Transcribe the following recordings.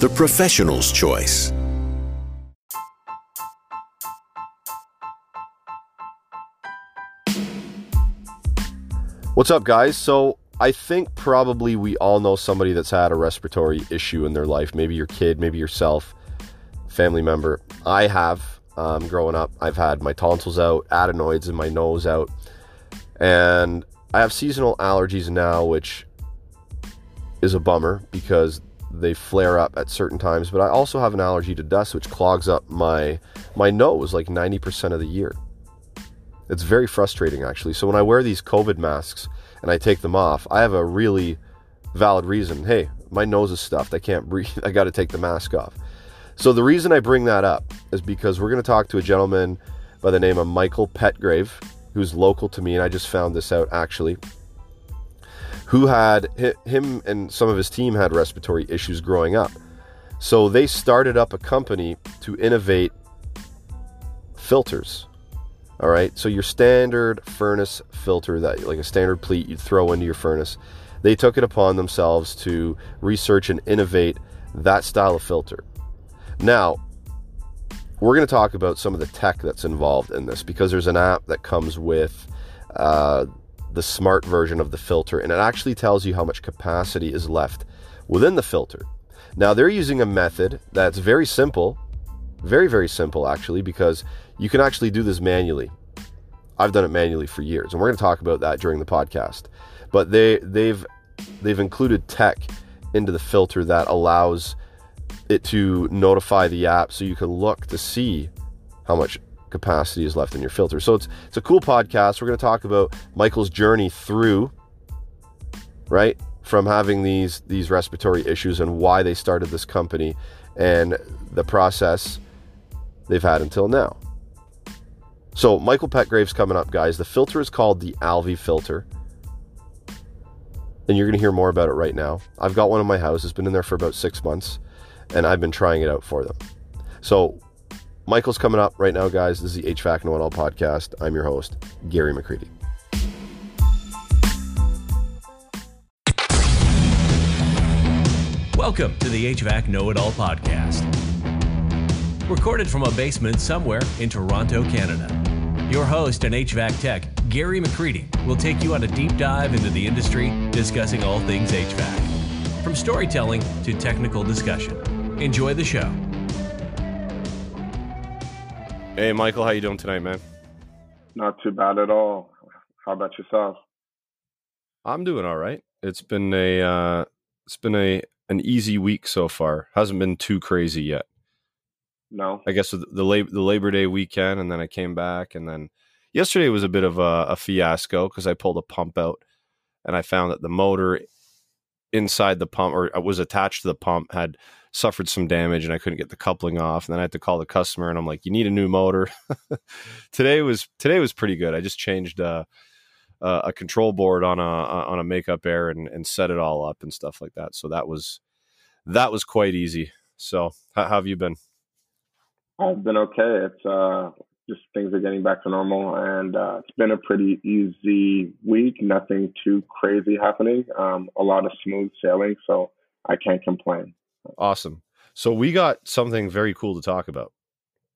the professional's choice. What's up, guys? So, I think probably we all know somebody that's had a respiratory issue in their life. Maybe your kid, maybe yourself, family member. I have, um, growing up, I've had my tonsils out, adenoids in my nose out, and I have seasonal allergies now, which is a bummer because they flare up at certain times. But I also have an allergy to dust, which clogs up my my nose like 90% of the year. It's very frustrating, actually. So when I wear these COVID masks and I take them off, I have a really valid reason. Hey, my nose is stuffed. I can't breathe. I got to take the mask off. So the reason I bring that up is because we're going to talk to a gentleman by the name of Michael Petgrave, who's local to me, and I just found this out actually. Who had him and some of his team had respiratory issues growing up. So they started up a company to innovate filters all right. So your standard furnace filter that like a standard pleat you throw into your furnace, they took it upon themselves to research and innovate that style of filter. Now, we're going to talk about some of the tech that's involved in this because there's an app that comes with uh, the smart version of the filter and it actually tells you how much capacity is left within the filter. Now, they're using a method that's very simple, very, very simple actually, because you can actually do this manually. I've done it manually for years, and we're going to talk about that during the podcast. But they they've they've included tech into the filter that allows it to notify the app so you can look to see how much capacity is left in your filter. So it's it's a cool podcast. We're going to talk about Michael's journey through right from having these these respiratory issues and why they started this company and the process they've had until now. So Michael Petgrave's coming up, guys. The filter is called the Alvi filter. And you're going to hear more about it right now. I've got one in my house. It's been in there for about six months, and I've been trying it out for them. So Michael's coming up right now, guys. This is the HVAC Know It All podcast. I'm your host, Gary McCreadie. Welcome to the HVAC Know It All podcast. Recorded from a basement somewhere in Toronto, Canada. Your host and HVAC tech, Gary McCreadie, will take you on a deep dive into the industry, discussing all things HVAC. From storytelling to technical discussion. Enjoy the show. Hey, Michael, how you doing tonight, man? Not too bad at all. How about yourself? I'm doing all right. It's been a uh, it's been a an easy week so far. Hasn't been too crazy yet. No. I guess the the, Lab- the Labor Day weekend, and then I came back, and then yesterday was a bit of a, a fiasco because I pulled a pump out, and I found that the motor inside the pump or uh, was attached to the pump had suffered some damage and I couldn't get the coupling off and then I had to call the customer and I'm like you need a new motor today was today was pretty good I just changed uh, uh, a control board on a on a makeup air and, and set it all up and stuff like that so that was that was quite easy so how, have you been I've been okay. It's uh, just things are getting back to normal, and uh, it's been a pretty easy week. Nothing too crazy happening. Um, a lot of smooth sailing, so I can't complain. Awesome. So we got something very cool to talk about,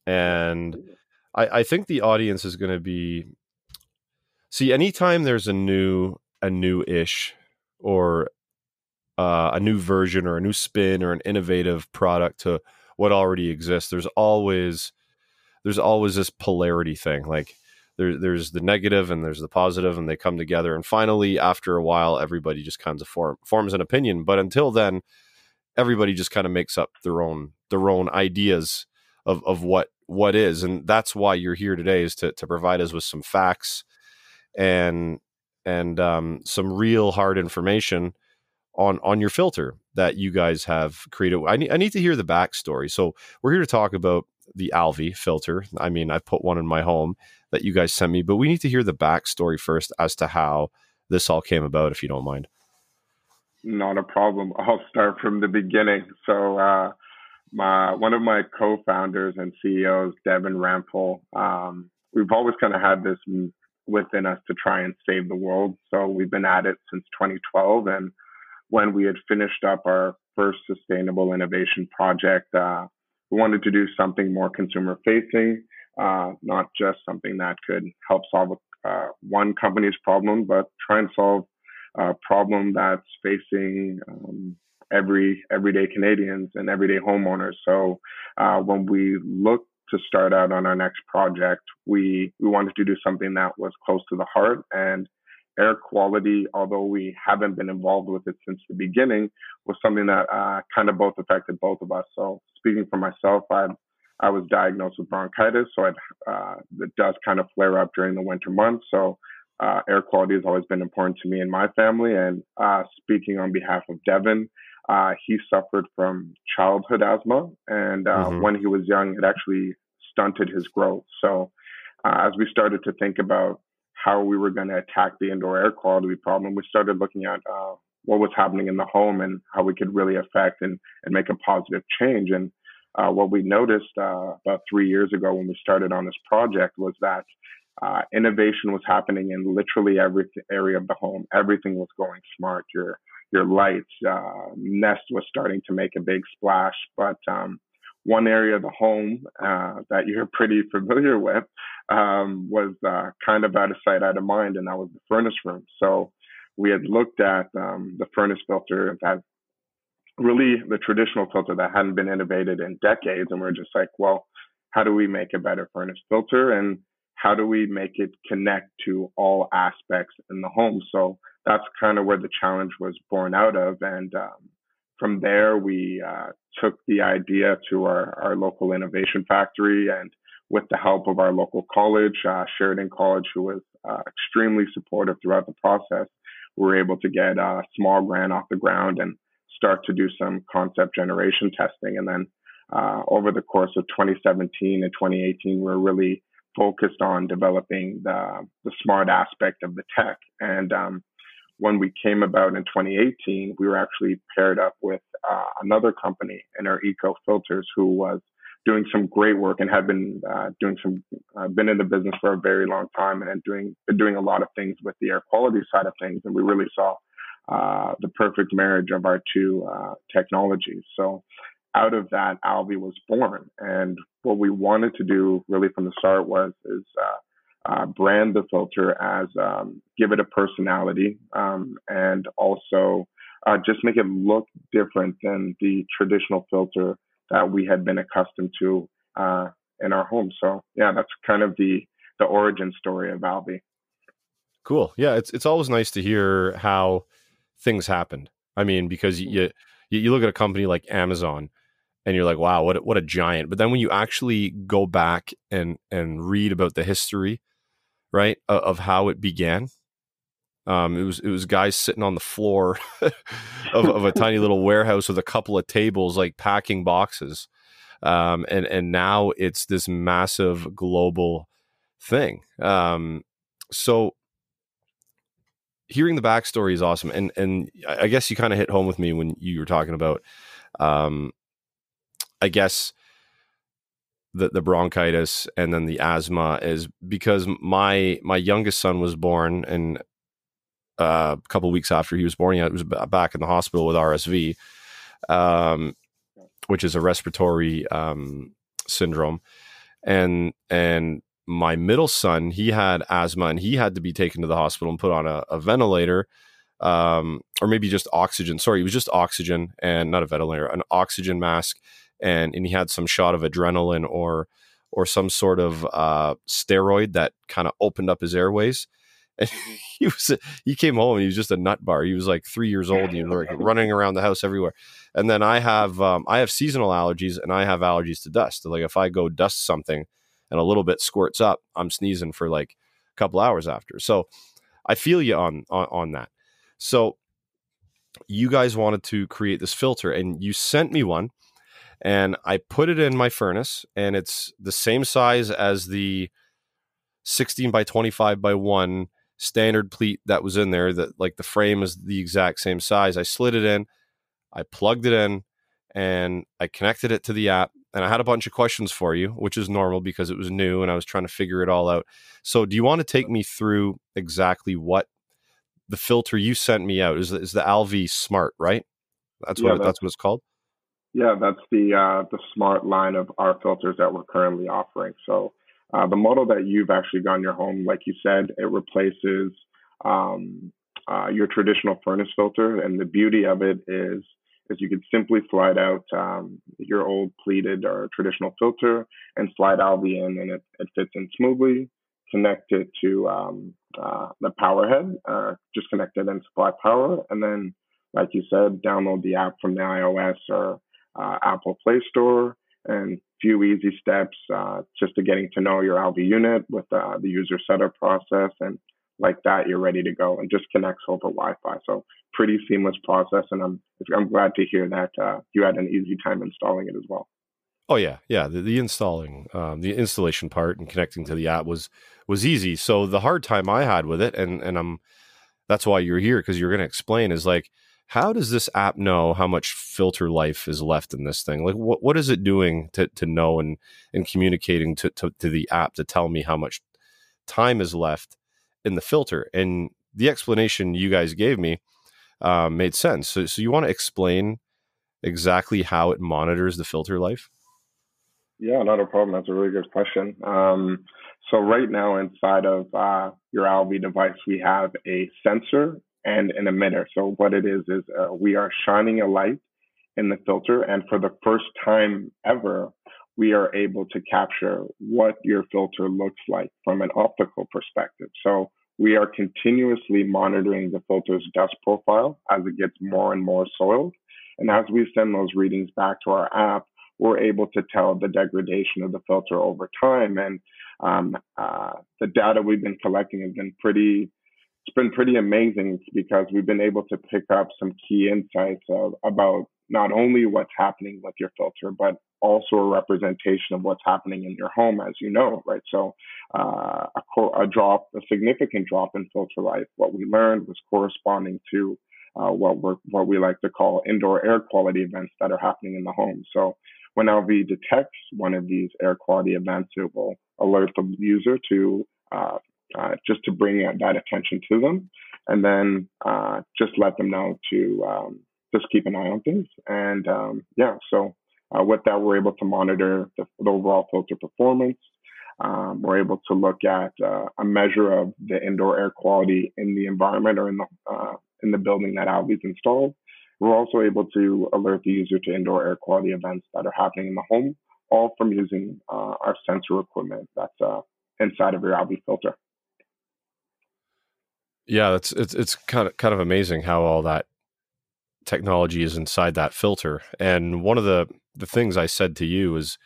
and I, I think the audience is going to be. See, anytime there's a new, a new ish, or uh, a new version, or a new spin, or an innovative product to what already exists there's always there's always this polarity thing like there, there's the negative and there's the positive and they come together and finally after a while everybody just kind of form, forms an opinion but until then everybody just kind of makes up their own their own ideas of, of what what is and that's why you're here today is to, to provide us with some facts and and um, some real hard information on on your filter that you guys have created. I need, I need to hear the backstory. So we're here to talk about the Alvi filter. I mean, I put one in my home that you guys sent me, but we need to hear the backstory first as to how this all came about, if you don't mind. Not a problem. I'll start from the beginning. So, uh, my one of my co-founders and CEOs, Devin Rampel, um, we've always kind of had this within us to try and save the world. So we've been at it since 2012, and when we had finished up our first sustainable innovation project, uh, we wanted to do something more consumer facing, uh, not just something that could help solve uh, one company's problem, but try and solve a problem that's facing um, every everyday Canadians and everyday homeowners. So uh, when we looked to start out on our next project, we we wanted to do something that was close to the heart and air quality, although we haven't been involved with it since the beginning, was something that uh, kind of both affected both of us. So speaking for myself, I I was diagnosed with bronchitis, so it, uh, it does kind of flare up during the winter months. So uh, air quality has always been important to me and my family. And uh, speaking on behalf of Devin, uh, he suffered from childhood asthma, and uh, mm-hmm. when he was young, it actually stunted his growth. So uh, as we started to think about how we were going to attack the indoor air quality problem, we started looking at uh, what was happening in the home and how we could really affect and, and make a positive change. And uh, what we noticed uh, about three years ago when we started on this project was that uh, innovation was happening in literally every area of the home. Everything was going smart. Your your lights, uh, Nest was starting to make a big splash, but um, one area of the home uh, that you're pretty familiar with um, was uh, kind of out of sight, out of mind, and that was the furnace room. So we had looked at um, the furnace filter that really the traditional filter that hadn't been innovated in decades, and we're just like, well, how do we make a better furnace filter, and how do we make it connect to all aspects in the home? So that's kind of where the challenge was born out of, and um, from there, we uh, took the idea to our, our local innovation factory and with the help of our local college, uh, Sheridan College, who was uh, extremely supportive throughout the process, we were able to get a small grant off the ground and start to do some concept generation testing. And then uh, over the course of 2017 and 2018, we were really focused on developing the, the smart aspect of the tech. And um, when we came about in 2018, we were actually paired up with uh, another company in our eco filters who was doing some great work and had been uh, doing some uh, been in the business for a very long time and doing been doing a lot of things with the air quality side of things and we really saw uh, the perfect marriage of our two uh, technologies so out of that alvi was born and what we wanted to do really from the start was is uh, uh, brand the filter as um, give it a personality um, and also uh, just make it look different than the traditional filter that we had been accustomed to uh, in our home. So yeah, that's kind of the the origin story of Alvi. Cool. Yeah, it's it's always nice to hear how things happened. I mean, because you you, you look at a company like Amazon and you're like, wow, what what a giant. But then when you actually go back and and read about the history right of, of how it began um, it was it was guys sitting on the floor of, of, a tiny little warehouse with a couple of tables, like packing boxes, um, and and now it's this massive global thing. Um, so hearing the backstory is awesome, and and I guess you kind of hit home with me when you were talking about, um, I guess the, the bronchitis and then the asthma is because my my youngest son was born and uh, a couple weeks after he was born. He was back in the hospital with RSV um, which is a respiratory um, syndrome. And and my middle son he had asthma and he had to be taken to the hospital and put on a, a ventilator um, or maybe just oxygen sorry it was just oxygen and not a ventilator an oxygen mask and and he had some shot of adrenaline or or some sort of uh, steroid that kind of opened up his airways. And he was he came home and he was just a nut bar. He was like three years old and he was like running around the house everywhere. And then I have um, I have seasonal allergies and I have allergies to dust. Like if I go dust something and a little bit squirts up, I'm sneezing for like a couple hours after. So I feel you on on, on that. So you guys wanted to create this filter and you sent me one and I put it in my furnace and it's the same size as the 16 by 25 by 1 standard pleat that was in there that like the frame is the exact same size. I slid it in, I plugged it in and I connected it to the app and I had a bunch of questions for you, which is normal because it was new and I was trying to figure it all out. So, do you want to take me through exactly what the filter you sent me out is? Is the Alvi Smart, right? That's what that's, that's what it's called. Yeah, that's the uh, the smart line of our filters that we're currently offering. So, uh, the model that you've actually got in your home, like you said, it replaces um, uh, your traditional furnace filter, and the beauty of it is is you can simply slide out um, your old pleated or traditional filter and slide Alvi in and it, it fits in smoothly. Connect it to um, uh, the power head, uh, just connect it and supply power. And then, like you said, download the app from the iOS or uh, Apple Play Store and few easy steps uh, just to getting to know your Alvi unit with uh, the user setup process and like that, you're ready to go and just connects over Wi-Fi. So pretty seamless process, and I'm I'm glad to hear that uh, you had an easy time installing it as well. Oh yeah, yeah. The, the installing, um, the installation part and connecting to the app was was easy. So the hard time I had with it, and and I'm that's why you're here because you're going to explain is like how does this app know how much filter life is left in this thing? Like what what is it doing to to know and and communicating to to, to the app to tell me how much time is left in the filter. And the explanation you guys gave me um, made sense. So, so you want to explain exactly how it monitors the filter life? Yeah, not a problem. That's a really good question. Um, so right now inside of uh, your Alvi device, we have a sensor and an emitter. So what it is is uh, we are shining a light in the filter, and for the first time ever, we are able to capture what your filter looks like from an optical perspective. So we are continuously monitoring the filter's dust profile as it gets more and more soiled. And as we send those readings back to our app, we're able to tell the degradation of the filter over time. And um, uh, the data we've been collecting has been pretty, it's been pretty amazing because we've been able to pick up some key insights of, about not only what's happening with your filter, but also a representation of what's happening in your home, as you know, right? So, uh, a, co- a, drop, a significant drop in filter life, what we learned was corresponding to uh, what we what we like to call indoor air quality events that are happening in the home. So, when Alvi detects one of these air quality events, it will alert the user to uh, uh just to bring that attention to them, and then uh, just let them know to um, just keep an eye on things. And um, yeah, so uh, with that, we're able to monitor the, the overall filter performance. Um, we're able to look at uh, a measure of the indoor air quality in the environment or in the uh, in the building that Alvi's installed. We're also able to alert the user to indoor air quality events that are happening in the home, all from using our sensor equipment that's inside of your Alvi filter. Yeah, it's it's it's kind of kind of amazing how all that technology is inside that filter. And one of the the things I said to you is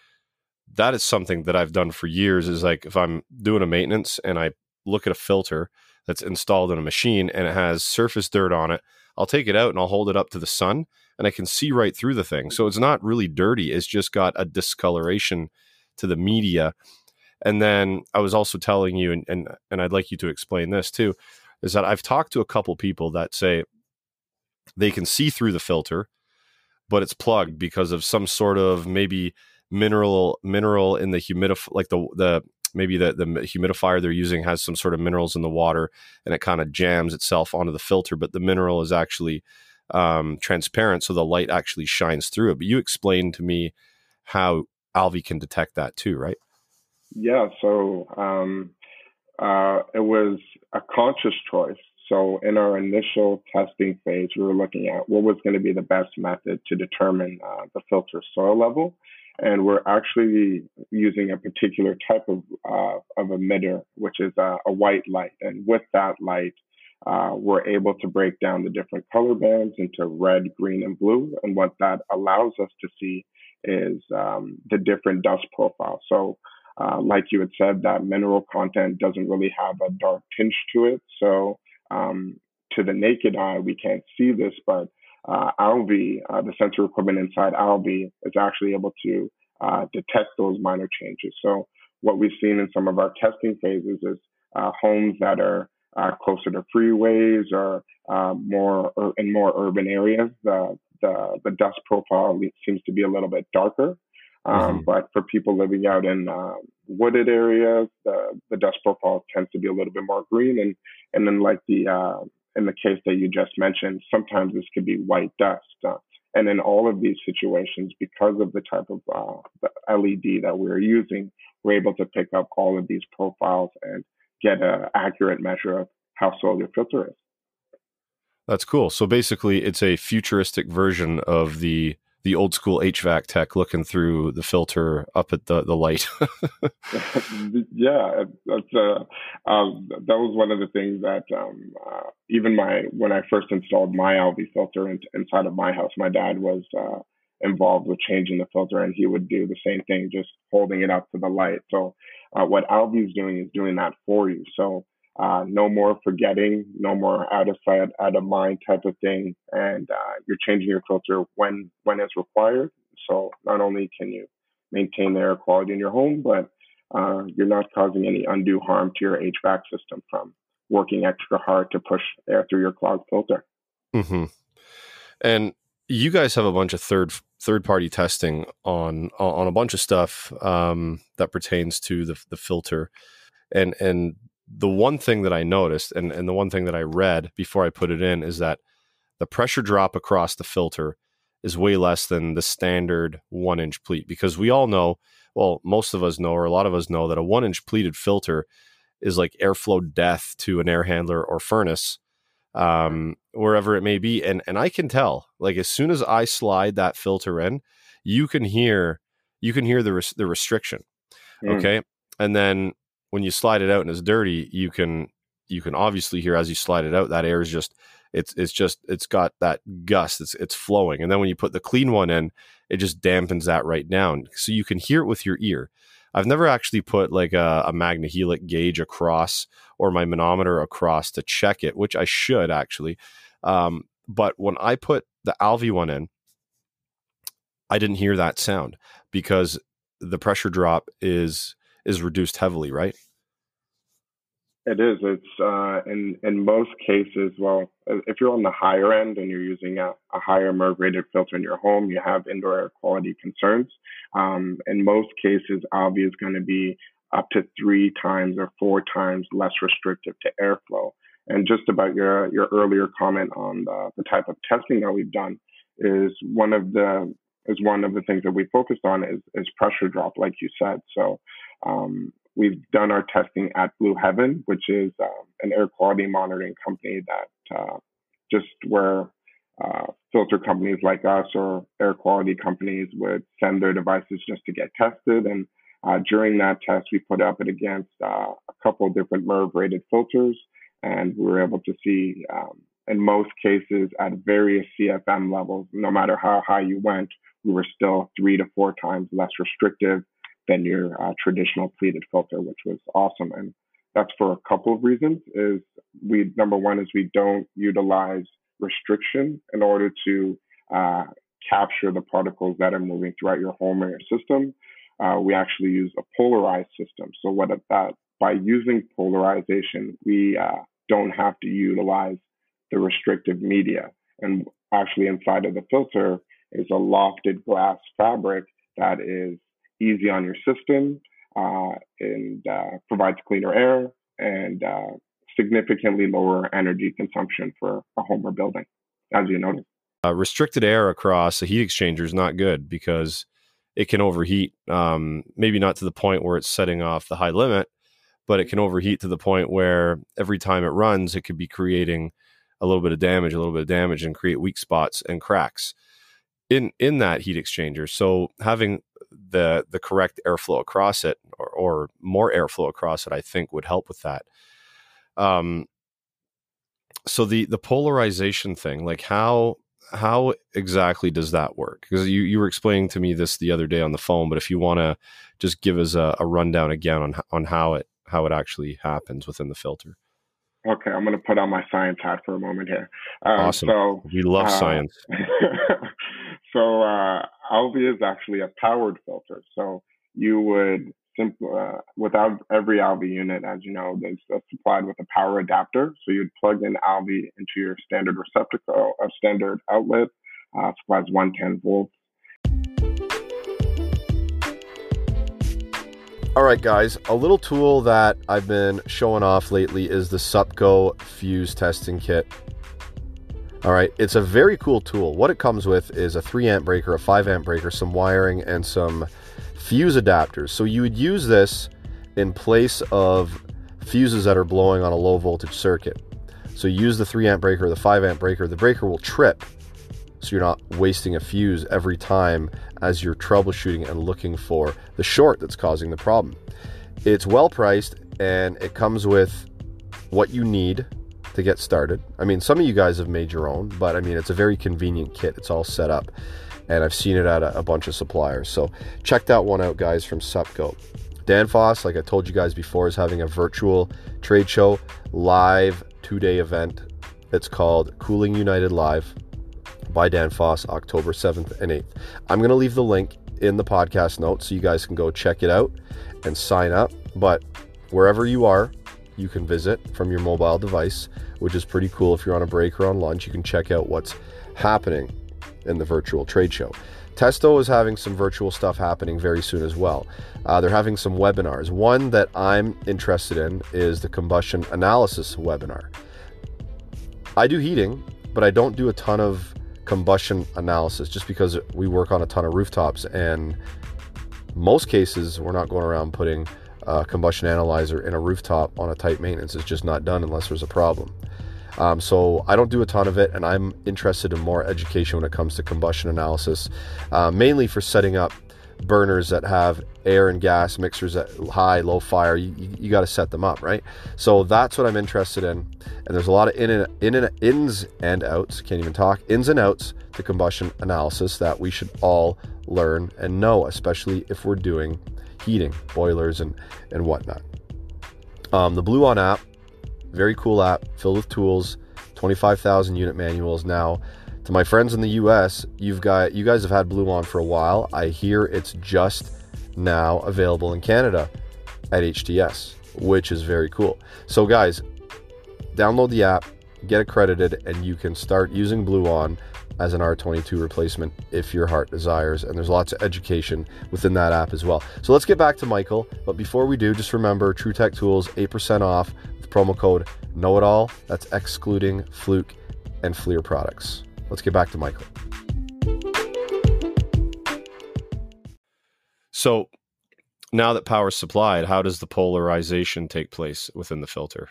that is something that I've done for years is like if I'm doing a maintenance and I look at a filter that's installed in a machine and it has surface dirt on it, I'll take it out and I'll hold it up to the sun and I can see right through the thing. So it's not really dirty. It's just got a discoloration to the media. And then I was also telling you, and, and, and I'd like you to explain this too, is that I've talked to a couple people that say they can see through the filter but it's plugged because of some sort of maybe mineral mineral in the humidif like the the maybe the the humidifier they're using has some sort of minerals in the water and it kind of jams itself onto the filter but the mineral is actually um, transparent so the light actually shines through it. But you explained to me how alvi can detect that too right? Yeah so um, uh, it was a conscious choice so in our initial testing phase, we were looking at what was going to be the best method to determine uh, the filter soil level. And we're actually using a particular type of, uh, of emitter, which is a, a, white light. And with that light, uh, we're able to break down the different color bands into red, green, and blue. And what that allows us to see is um, the different dust profile. So uh, like you had said, that mineral content doesn't really have a dark tinge to it. So um, to the naked eye, we can't see this, but uh, Alvi, uh, the sensor equipment inside Alvi, is actually able to uh, detect those minor changes. So what we've seen in some of our testing phases is uh, homes that are uh, closer to freeways or more in more urban areas, the, the, the dust profile seems to be a little bit darker. Um, mm-hmm. But for people living out in uh, wooded areas, the, the dust profile tends to be a little bit more green. And and then like the uh, in the case that you just mentioned, sometimes this could be white dust. Uh, and in all of these situations, because of the type of uh, the LED that we're using, we're able to pick up all of these profiles and get an accurate measure of how soil your filter is. That's cool. So basically, it's a futuristic version of the the old school HVAC tech looking through the filter up at the the light. yeah, that's uh, um, that was one of the things that um, uh, even my when I first installed my Alvi filter in, inside of my house, my dad was uh, involved with changing the filter, and he would do the same thing, just holding it up to the light. So uh, what Alvi is doing is doing that for you. So uh, no more forgetting, no more out of sight, out of mind type of thing. And uh, you're changing your filter when when it's required. So not only can you maintain the air quality in your home, but uh, you're not causing any undue harm to your HVAC system from working extra hard to push air through your clogged filter. Mm-hmm. And you guys have a bunch of third third party testing on on a bunch of stuff um, that pertains to the the filter, and and the one thing that I noticed and, and the one thing that I read before I put it in is that the pressure drop across the filter is way less than the standard one inch pleat because we all know, well, most of us know, or a lot of us know, that a one inch pleated filter is like airflow death to an air handler or furnace, um, wherever it may be. And and I can tell, like as soon as I slide that filter in, you can hear you can hear the res- the restriction. Mm. Okay, and then when you slide it out and it's dirty, you can you can obviously hear as you slide it out that air is just it's it's just it's got that gust it's it's flowing. And then when you put the clean one in it just dampens that right down. So you can hear it with your ear. I've never actually put like a, a Magnehelic gauge across or my manometer across to check it which i should actually. Um, but when i put the alvi one in i didn't hear that sound because the pressure drop is is reduced heavily, right? It is. It's uh, in in most cases. Well, if you're on the higher end and you're using a, a higher MERV rated filter in your home, you have indoor air quality concerns. Um, in most cases, Alvi is going to be up to three times or four times less restrictive to airflow. And just about your your earlier comment on the, the type of testing that we've done is one of the is one of the things that we focused on is, is pressure drop, like you said. So um, we've done our testing at Blue Heaven, which is um, an air quality monitoring company that uh, just where uh, filter companies like us or air quality companies would send their devices just to get tested. And uh, during that test, we put up it against uh, a couple different MERV rated filters, and we were able to see, um, in most cases, at various CFM levels, no matter how high you went, we were still three to four times less restrictive than your uh, traditional pleated filter, which was awesome. And that's for a couple of reasons. Is we number one is we don't utilize restriction in order to uh, capture the particles that are moving throughout your home or your system. Uh, we actually use a polarized system. So what that by using polarization, we uh, don't have to utilize the restrictive media. And actually, inside of the filter is a lofted glass fabric that is easy on your system uh, and uh, provides cleaner air and uh, significantly lower energy consumption for a home or building, as you noted. Uh, restricted air across a heat exchanger is not good because it can overheat. Um, maybe not to the point where it's setting off the high limit, but it can overheat to the point where every time it runs, it could be creating a little bit of damage, a little bit of damage, and create weak spots and cracks in in that heat exchanger. So having the the correct airflow across it or, or more airflow across it, I think would help with that. Um, so the the polarization thing, like how how exactly does that work? Because you you were explaining to me this the other day on the phone, but if you want to just give us a, a rundown again on on how it how it actually happens within the filter. Okay, I'm going to put on my science hat for a moment here. Um, awesome. So we love uh, science. so uh, Alvi is actually a powered filter. So you would simply, uh, without every Alvi unit, as you know, is supplied with a power adapter. So you'd plug in Alvi into your standard receptacle, a standard outlet, uh, supplies 110 volts. All right, guys, a little tool that I've been showing off lately is the Supco fuse testing kit. All right, it's a very cool tool. What it comes with is a 3 amp breaker, a 5 amp breaker, some wiring, and some fuse adapters. So you would use this in place of fuses that are blowing on a low voltage circuit. So use the 3 amp breaker, the 5 amp breaker, the breaker will trip so you're not wasting a fuse every time as you're troubleshooting and looking for the short that's causing the problem. It's well priced and it comes with what you need to get started. I mean, some of you guys have made your own, but I mean, it's a very convenient kit. It's all set up and I've seen it at a, a bunch of suppliers. So check that one out, guys, from Supco. Danfoss, like I told you guys before, is having a virtual trade show live two day event. It's called Cooling United Live by Danfoss, October 7th and 8th. I'm going to leave the link in the podcast notes so you guys can go check it out and sign up. But wherever you are, you can visit from your mobile device, which is pretty cool. If you're on a break or on lunch, you can check out what's happening in the virtual trade show. Testo is having some virtual stuff happening very soon as well. Uh, they're having some webinars. One that I'm interested in is the combustion analysis webinar. I do heating, but I don't do a ton of combustion analysis just because we work on a ton of rooftops and most cases we're not going around putting a combustion analyzer in a rooftop on a tight maintenance it's just not done unless there's a problem um, so i don't do a ton of it and i'm interested in more education when it comes to combustion analysis uh, mainly for setting up burners that have air and gas mixers at high, low fire. You, you, you got to set them up, right? So that's what I'm interested in. And there's a lot of in and, in and ins and outs, can't even talk, ins and outs to combustion analysis that we should all learn and know, especially if we're doing heating, boilers, and, and whatnot. Um, the Bluon app, very cool app, filled with tools, 25,000 unit manuals now to my friends in the US, you've got you guys have had Bluon for a while. I hear it's just now available in Canada at HTS, which is very cool. So guys, download the app, get accredited, and you can start using Bluon as an R22 replacement if your heart desires. And there's lots of education within that app as well. So let's get back to Michael. But before we do, just remember True Tech Tools, 8% off with promo code Know It All. That's excluding Fluke and FLIR products. Let's get back to Michael. So now that power is supplied, how does the polarization take place within the filter?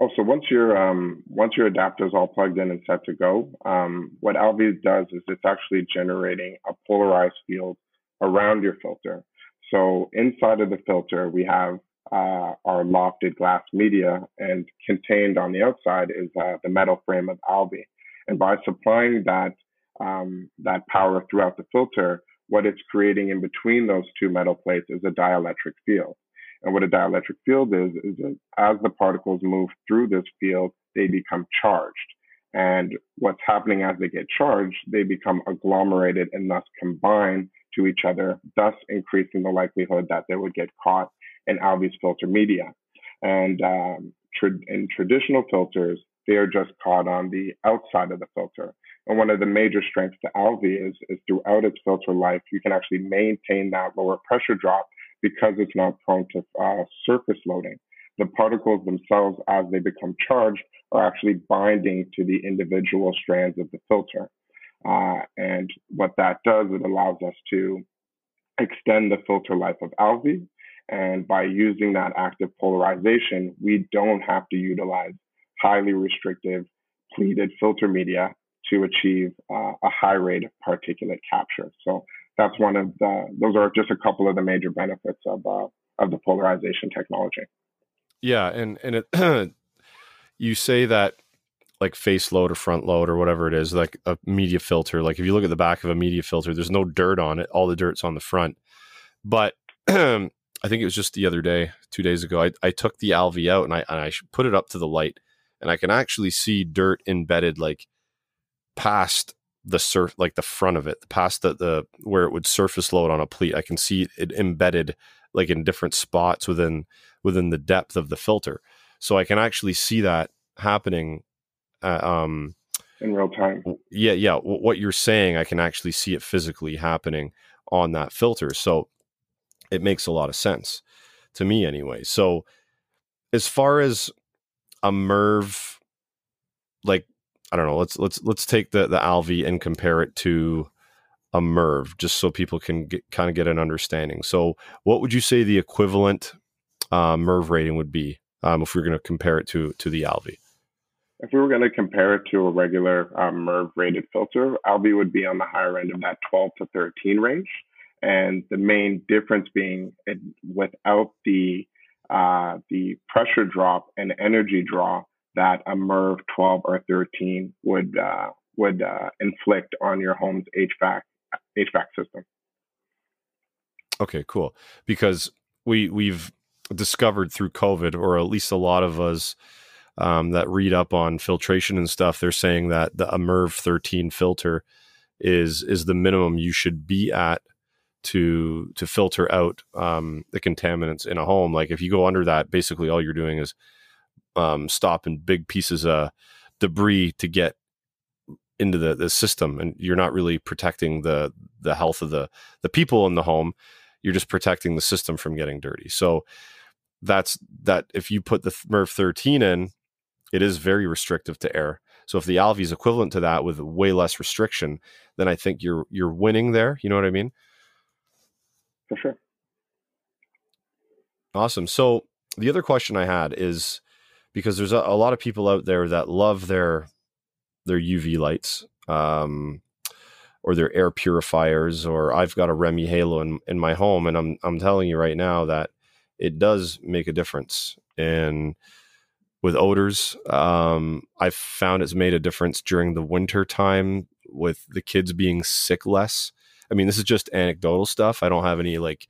Oh, so once your um, once your adapter is all plugged in and set to go, um, what Alvi does is it's actually generating a polarized field around your filter. So inside of the filter, we have uh, our lofted glass media, and contained on the outside is uh, the metal frame of Alvi. And by supplying that um, that power throughout the filter, what it's creating in between those two metal plates is a dielectric field. And what a dielectric field is, is that as the particles move through this field, they become charged. And what's happening as they get charged, they become agglomerated and thus combine to each other, thus increasing the likelihood that they would get caught in Alvi's filter media. And um, tra- in traditional filters, they are just caught on the outside of the filter. And one of the major strengths to Alvi is, is throughout its filter life, you can actually maintain that lower pressure drop because it's not prone to uh, surface loading. The particles themselves, as they become charged, are actually binding to the individual strands of the filter. Uh, and what that does, it allows us to extend the filter life of Alvi. And by using that active polarization, we don't have to utilize highly restrictive pleated filter media to achieve uh, a high rate of particulate capture. So that's one of the, those are just a couple of the major benefits of, uh, of the polarization technology. Yeah. And, and it, you say that like face load or front load or whatever it is, like a media filter. Like if you look at the back of a media filter, there's no dirt on it. All the dirt's on the front. But I think it was just the other day, two days ago. I, I took the Alvi out and I and I put it up to the light, and I can actually see dirt embedded like past the surf, like the front of it, past the the where it would surface load on a pleat. I can see it embedded like in different spots within within the depth of the filter, so I can actually see that happening. Uh, um, in real time. Yeah, yeah. what you're saying, I can actually see it physically happening on that filter. So it makes a lot of sense to me anyway. So as far as a Merv, like I don't know, let's let's let's take the the Alvi and compare it to a Merv, just so people can get, kind of get an understanding. So, what would you say the equivalent uh, Merv rating would be um, if we are going to compare it to to the Alvi? If we were going to compare it to a regular um, Merv rated filter, Alvi would be on the higher end of that 12 to 13 range. And the main difference being it, without the uh, the pressure drop and energy draw that a MERV 12 or 13 would uh, would uh, inflict on your home's HVAC HVAC system. Okay, cool. Because we we've discovered through COVID, or at least a lot of us um, that read up on filtration and stuff, they're saying that the a MERV 13 filter is is the minimum you should be at to to filter out um, the contaminants in a home. Like if you go under that, basically all you're doing is um, stopping big pieces of debris to get into the, the system, and you're not really protecting the the health of the the people in the home. You're just protecting the system from getting dirty. So that's that. If you put the MERV 13 in, it is very restrictive to air. So if the Alvi is equivalent to that with way less restriction, then I think you're you're winning there. You know what I mean? For sure. Awesome. So the other question I had is because there's a, a lot of people out there that love their their UV lights um, or their air purifiers, or I've got a REME HALO in, in my home, and I'm I'm telling you right now that it does make a difference. And with odors, um, I've found it's made a difference during the winter time with the kids being sick less. I mean, this is just anecdotal stuff. I don't have any like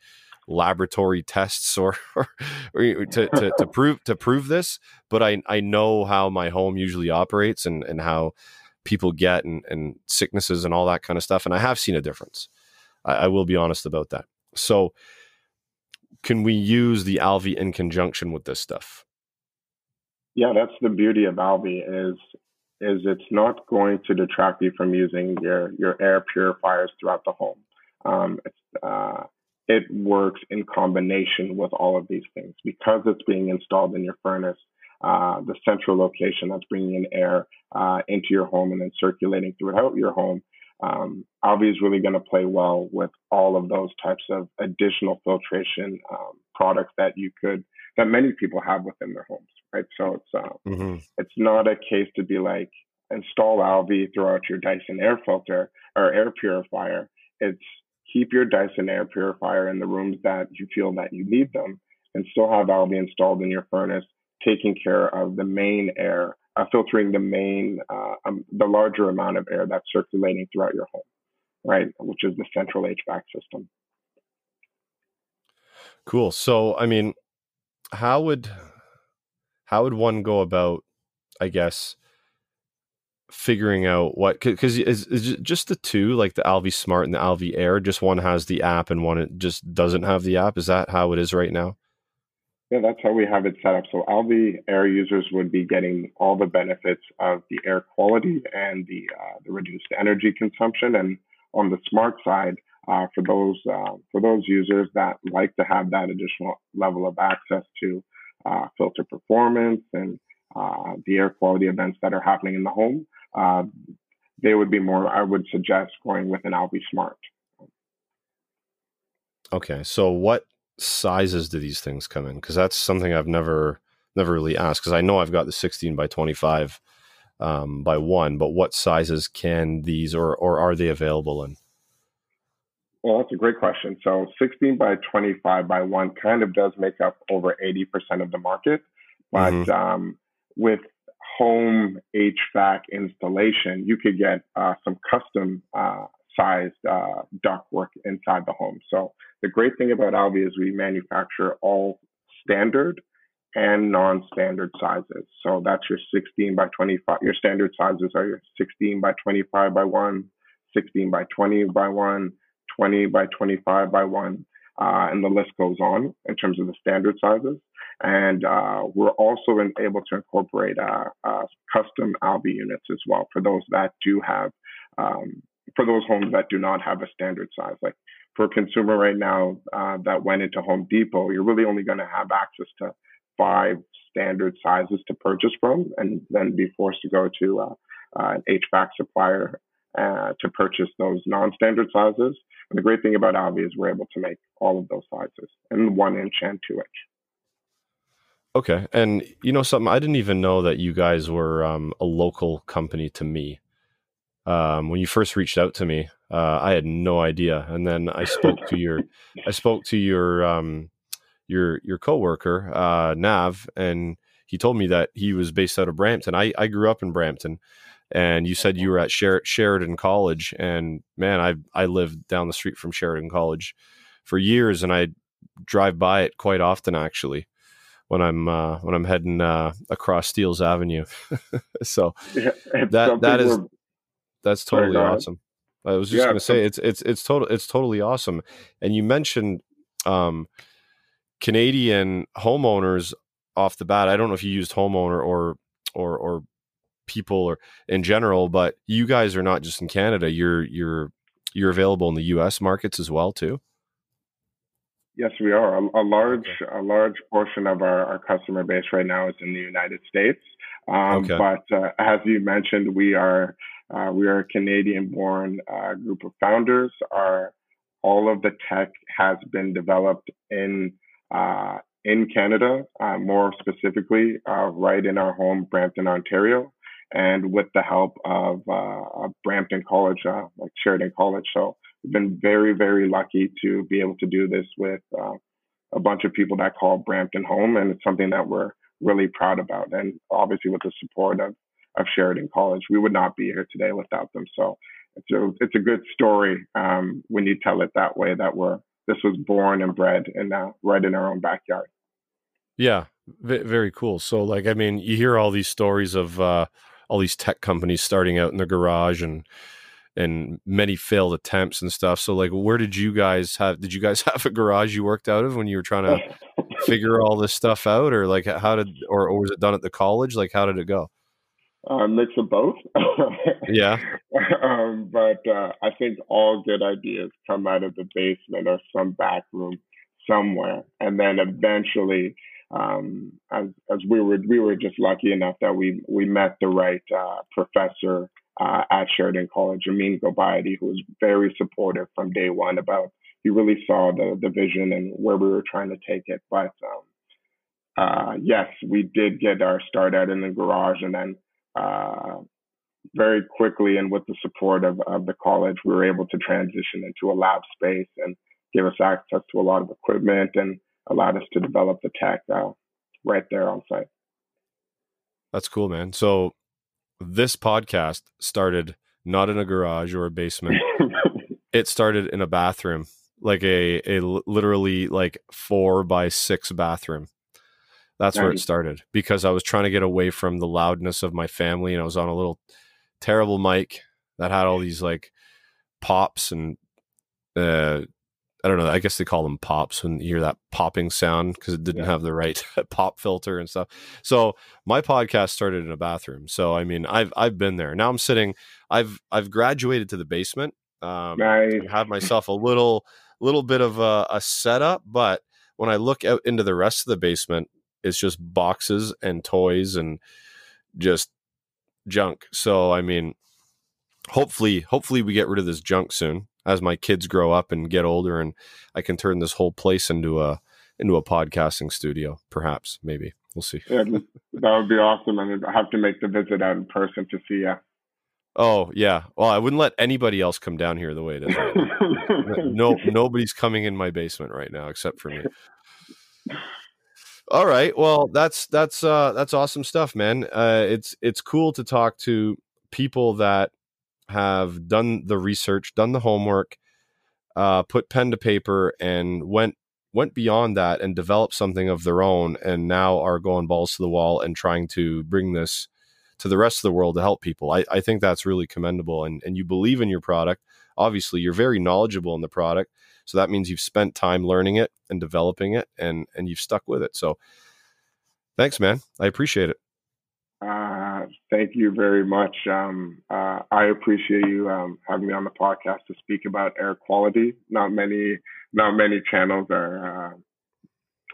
laboratory tests or, or, or to, to, to, prove to prove this, but I I know how my home usually operates and and how people get and, and sicknesses and all that kind of stuff, and I have seen a difference. I, I will be honest about that. So, can we use the Alvi in conjunction with this stuff? Yeah, that's the beauty of Alvi is is it's not going to detract you from using your your air purifiers throughout the home. Um, uh, it works in combination with all of these things because it's being installed in your furnace. Uh, the central location that's bringing in air uh, into your home and then circulating throughout your home. Um, Alvi is really going to play well with all of those types of additional filtration um, products that you could that many people have within their homes, right? So it's uh, mm-hmm. it's not a case to be like install Alvi, throw out your Dyson air filter or air purifier. It's keep your Dyson air purifier in the rooms that you feel that you need them and still have Alvi installed in your furnace, taking care of the main air, uh, filtering the main, uh, um, the larger amount of air that's circulating throughout your home, right? Which is the central HVAC system. Cool. So, I mean, how would how would one go about, I guess, figuring out what because is, is just the two like the Alvi Smart and the Alvi Air just one has the app and one it just doesn't have the app? Is that how it is right now? Yeah that's how we have it set up. So Alvi Air users would be getting all the benefits of the air quality and the uh, the reduced energy consumption. And on the smart side uh, for those uh, for those users that like to have that additional level of access to uh, filter performance and uh, the air quality events that are happening in the home uh, they would be more, I would suggest going with an Alvi Smart. Okay. So what sizes do these things come in? Because that's something I've never, never really asked. Because I know I've got the 16 by 25 um, by one, but what sizes can these or, or are they available in? Well, that's a great question. So 16 by 25 by one kind of does make up over 80% of the market. But mm-hmm. um, with home HVAC installation, you could get uh, some custom uh, sized uh, ductwork inside the home. So the great thing about Alvi is we manufacture all standard and non-standard sizes. So that's your 16 by 25. Your standard sizes are your 16 by 25 by 1, 16 by 20 by 1, 20 by 25 by 1, uh, and the list goes on in terms of the standard sizes. And uh, we're also able to incorporate uh, uh custom Alvi units as well for those that do have, um, for those homes that do not have a standard size. Like for a consumer right now uh, that went into Home Depot, you're really only going to have access to five standard sizes to purchase from, and then be forced to go to uh, an HVAC supplier to purchase those non-standard sizes. And the great thing about Alvi is we're able to make all of those sizes in one inch and two inch. Okay. And you know something, I didn't even know that you guys were um, a local company to me. Um, when you first reached out to me, uh, I had no idea. And then I spoke to your, I spoke to your, um, your, your coworker, uh, Nav, and he told me that he was based out of Brampton. I, I grew up in Brampton and you said you were at Sher- Sheridan College, and man, I I lived down the street from Sheridan College for years, and I drive by it quite often actually when I'm uh, when I'm heading uh, across Steeles Avenue. so yeah, that that is that's totally awesome. I was just yeah, going to say it's it's it's total it's totally awesome. And you mentioned um, Canadian homeowners off the bat. I don't know if you used homeowner or or or people or in general, but you guys are not just in Canada. You're you're you're available in the U.S. markets as well too. Yes, we are. A, a large okay. a large portion of our, our customer base right now is in the United States. Um, okay. But uh, as you mentioned, we are uh, we are a Canadian-born uh, group of founders. Our all of the tech has been developed in uh, in Canada, uh, more specifically, uh, right in our home, Brampton, Ontario and with the help of, uh, Brampton College, uh, like Sheridan College. So we've been very, very lucky to be able to do this with uh, a bunch of people that call Brampton home, and it's something that we're really proud about. And obviously, with the support of of Sheridan College, we would not be here today without them. So it's a it's a good story um, when you tell it that way. That we're this was born and bred and uh, right in our own backyard. Yeah, very cool. So, like, I mean, you hear all these stories of uh, all these tech companies starting out in the garage and and many failed attempts and stuff. So like where did you guys have did you guys have a garage you worked out of when you were trying to figure all this stuff out or like how did or, or was it done at the college? Like how did it go? A uh, mix of both. yeah. Um, but uh, I think all good ideas come out of the basement or some back room somewhere. And then eventually um, as as we were we were just lucky enough that we we met the right uh, professor uh, at Sheridan College, Amin Gobayati, who was very supportive from day one about he really saw the the vision and where we were trying to take it. But um, uh, yes, we did get our start out in the garage, and then uh, very quickly and with the support of, of the college, we were able to transition into a lab space and give us access to a lot of equipment and allowed us to develop the tech uh, right there on site. That's cool, man. So this podcast started not in a garage or a basement. it started in a bathroom, like a a literally like four by six bathroom. That's nice. where it started because I was trying to get away from the loudness of my family, and I was on a little terrible mic that had all these like pops and uh, I don't know. I guess they call them pops when you hear that popping sound because it didn't yeah. have the right pop filter and stuff. So my podcast started in a bathroom. So I mean, I've I've been there. Now I'm sitting. I've I've graduated to the basement. Um, nice. I have myself a little little bit of a, a setup, but when I look out into the rest of the basement, it's just boxes and toys and just junk. So I mean, hopefully, hopefully we get rid of this junk soon as my kids grow up and get older and I can turn this whole place into a into a podcasting studio, perhaps, maybe. We'll see. Yeah, that would be awesome. I mean, I have to make the visit out in person to see you. Oh yeah. Well, I wouldn't let anybody else come down here the way it is. No, nobody's coming in my basement right now except for me. All right. Well, that's that's uh that's awesome stuff, man. Uh it's it's cool to talk to people that have done the research, done the homework, uh, put pen to paper, and went went beyond that and developed something of their own, and now are going balls to the wall and trying to bring this to the rest of the world to help people. I, I think that's really commendable, and and you believe in your product. Obviously, you're very knowledgeable in the product, so that means you've spent time learning it and developing it, and and you've stuck with it. So, thanks, man. I appreciate it. Uh, thank you very much. Um, uh, I appreciate you um, having me on the podcast to speak about air quality. Not many, not many channels are uh,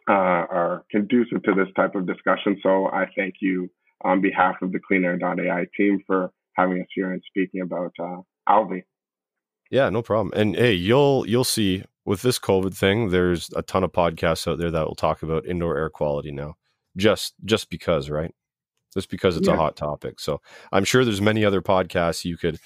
uh are conducive to this type of discussion. So I thank you on behalf of the CleanAir.ai team for having us here and speaking about uh, Alvi. Yeah, no problem. And hey, you'll you'll see with this COVID thing, there's a ton of podcasts out there that will talk about indoor air quality now. Just just because, right? Just because it's yeah. a hot topic. So I'm sure there's many other podcasts you could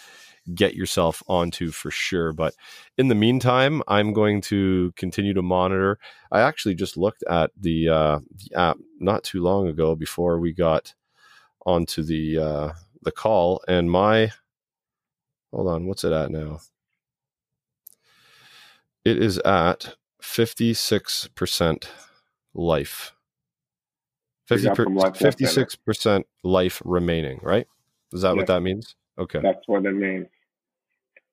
get yourself onto for sure. But in the meantime, I'm going to continue to monitor. I actually just looked at the, uh, the app not too long ago before we got onto the uh, the call, and my hold on, what's it at now? It is at 56% life. 56 percent life remaining, right? Is that what that means? Okay. That's what it means.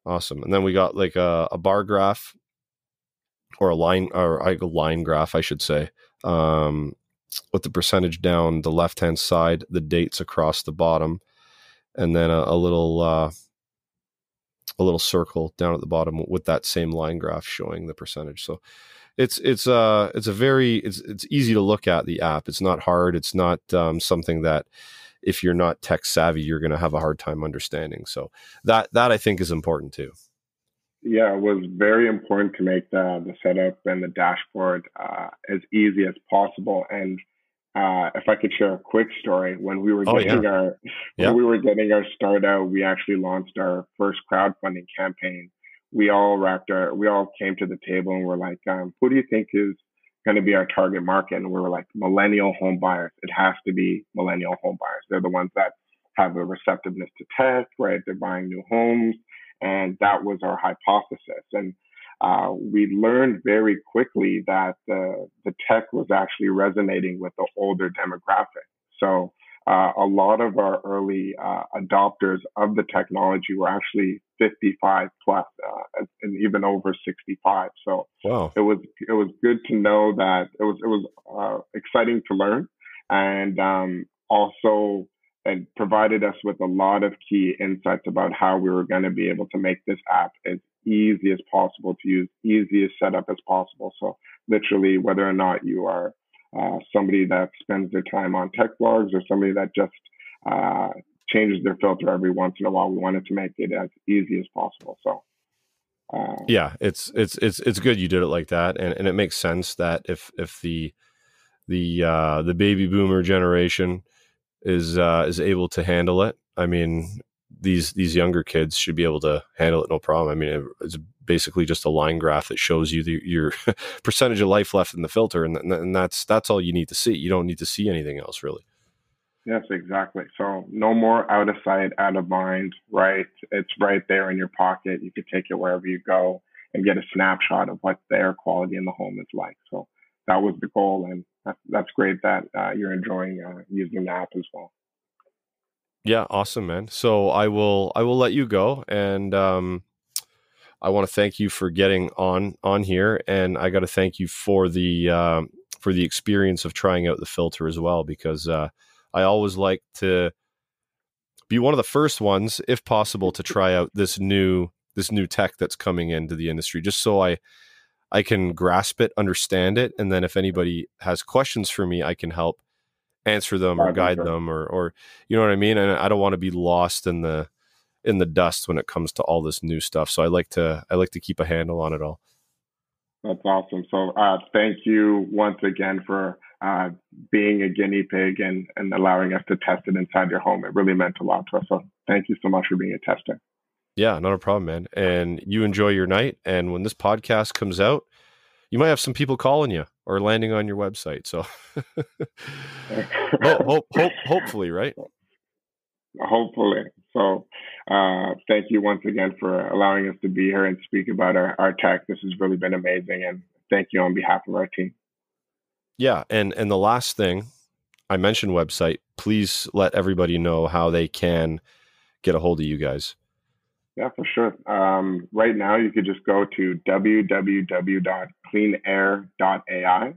Awesome. And then we got like a, a bar graph or a line or a line graph, I should say, um, with the percentage down the left hand side, the dates across the bottom, and then a, a little uh, a little circle down at the bottom with that same line graph showing the percentage. So it's it's uh it's a very it's it's easy to look at the app. It's not hard. It's not um, something that if you're not tech savvy, you're going to have a hard time understanding. So that that I think is important too. Yeah, it was very important to make the the setup and the dashboard uh, as easy as possible. And uh, if I could share a quick story, when we were oh, getting yeah. our yeah. when we were getting our start out, we actually launched our first crowdfunding campaign we all wrapped our, we all came to the table and we're like, um, who do you think is going to be our target market? And we were like, millennial home buyers. It has to be millennial home buyers. They're the ones that have a receptiveness to tech, right? They're buying new homes. And that was our hypothesis. And uh, we learned very quickly that the, the tech was actually resonating with the older demographic. So uh, a lot of our early uh, adopters of the technology were actually 55 plus, uh, and even over 65. So wow. it was it was good to know that it was it was uh, exciting to learn, and um, also and provided us with a lot of key insights about how we were going to be able to make this app as easy as possible to use, easiest setup as possible. So literally, whether or not you are uh, somebody that spends their time on tech blogs or somebody that just uh, changes their filter every once in a while. We wanted to make it as easy as possible. So. Uh, yeah, it's it's it's it's good you did it like that, and, and it makes sense that if if the the uh, the baby boomer generation is uh, is able to handle it, I mean these these younger kids should be able to handle it no problem. I mean it, it's basically just a line graph that shows you the, your percentage of life left in the filter, and, and that's that's all you need to see. You don't need to see anything else really. Yes, exactly. So no more out of sight, out of mind, right? It's right there in your pocket. You could take it wherever you go and get a snapshot of what the air quality in the home is like. So that was the goal, and that's, that's great that uh, you're enjoying uh, using the app as well. Yeah, awesome, man. So I will I will let you go, and um, I want to thank you for getting on on here, and I got to thank you for the uh, for the experience of trying out the filter as well, because uh, I always like to be one of the first ones, if possible, to try out this new this new tech that's coming into the industry, just so I I can grasp it, understand it, and then if anybody has questions for me, I can help answer them or guide them or or you know what I mean. And I don't want to be lost in the in the dust when it comes to all this new stuff. So I like to I like to keep a handle on it all. That's awesome. So uh, thank you once again for uh, being a guinea pig and, and allowing us to test it inside your home. It really meant a lot to us. So thank you so much for being a tester. Yeah, not a problem, man. And you enjoy your night. And when this podcast comes out, you might have some people calling you or landing on your website. So hope, hope, hope, hopefully, right? Hopefully. So, uh, thank you once again for allowing us to be here and speak about our, our tech. This has really been amazing, and thank you on behalf of our team. Yeah, and and the last thing I mentioned website. Please let everybody know how they can get a hold of you guys. Yeah, for sure. Um, right now, you could just go to www.cleanair.ai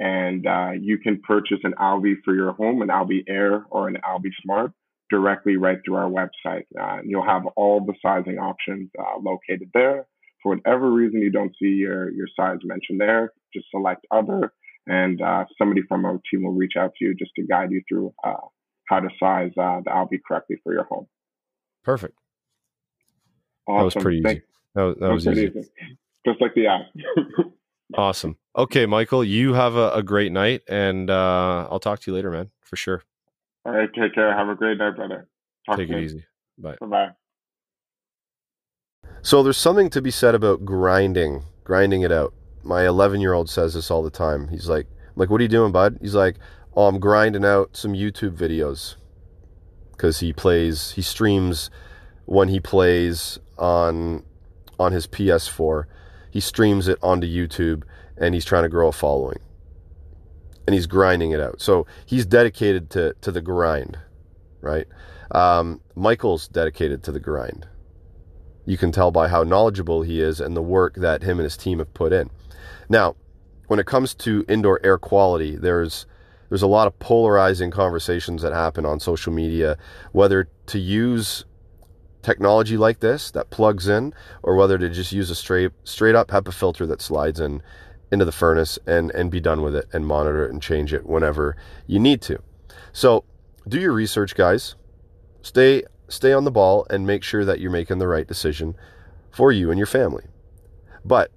and uh, you can purchase an Alvi for your home, an Alvi Air or an Alvi Smart directly right through our website. Uh, you'll have all the sizing options uh, located there. For whatever reason you don't see your, your size mentioned there, just select other and uh, somebody from our team will reach out to you just to guide you through uh, how to size uh, the Alvi correctly for your home. Perfect. Awesome. That was pretty easy. That was, that was easy. easy. Just like the app. awesome. Okay, Michael, you have a, a great night, and uh, I'll talk to you later, man, for sure. All right, take care. Have a great night, brother. Talk take it easy. Bye. Bye. So there's something to be said about grinding, grinding it out my 11 year old says this all the time. He's like, like, what are you doing, bud? He's like, oh, I'm grinding out some YouTube videos because he plays, he streams when he plays on on his PS4. He streams it onto YouTube and he's trying to grow a following. And he's grinding it out. So he's dedicated to to the grind, right? Um, Michael's dedicated to the grind. You can tell by how knowledgeable he is and the work that him and his team have put in. Now, when it comes to indoor air quality, there's there's a lot of polarizing conversations that happen on social media, whether to use technology like this that plugs in, or whether to just use a straight straight up HEPA filter that slides in into the furnace and and be done with it and monitor it and change it whenever you need to. So do your research, guys. Stay stay on the ball and make sure that you're making the right decision for you and your family. But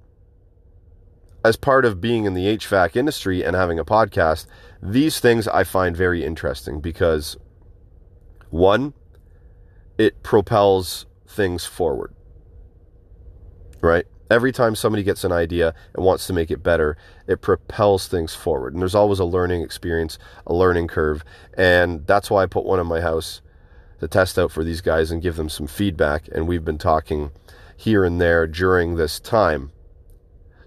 as part of being in the HVAC industry and having a podcast, these things I find very interesting because one, it propels things forward. Right? Every time somebody gets an idea and wants to make it better, it propels things forward. And there's always a learning experience, a learning curve. And that's why I put one in my house to test out for these guys and give them some feedback. And we've been talking here and there during this time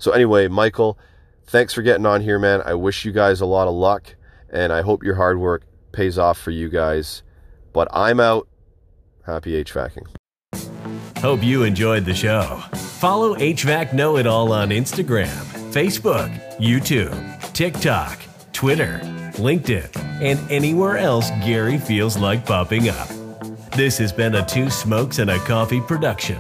so, anyway, Michael, thanks for getting on here, man. I wish you guys a lot of luck, and I hope your hard work pays off for you guys. But I'm out. Happy HVACing. Hope you enjoyed the show. Follow HVAC Know It All on Instagram, Facebook, YouTube, TikTok, Twitter, LinkedIn, and anywhere else Gary feels like popping up. This has been a Two Smokes and a Coffee production.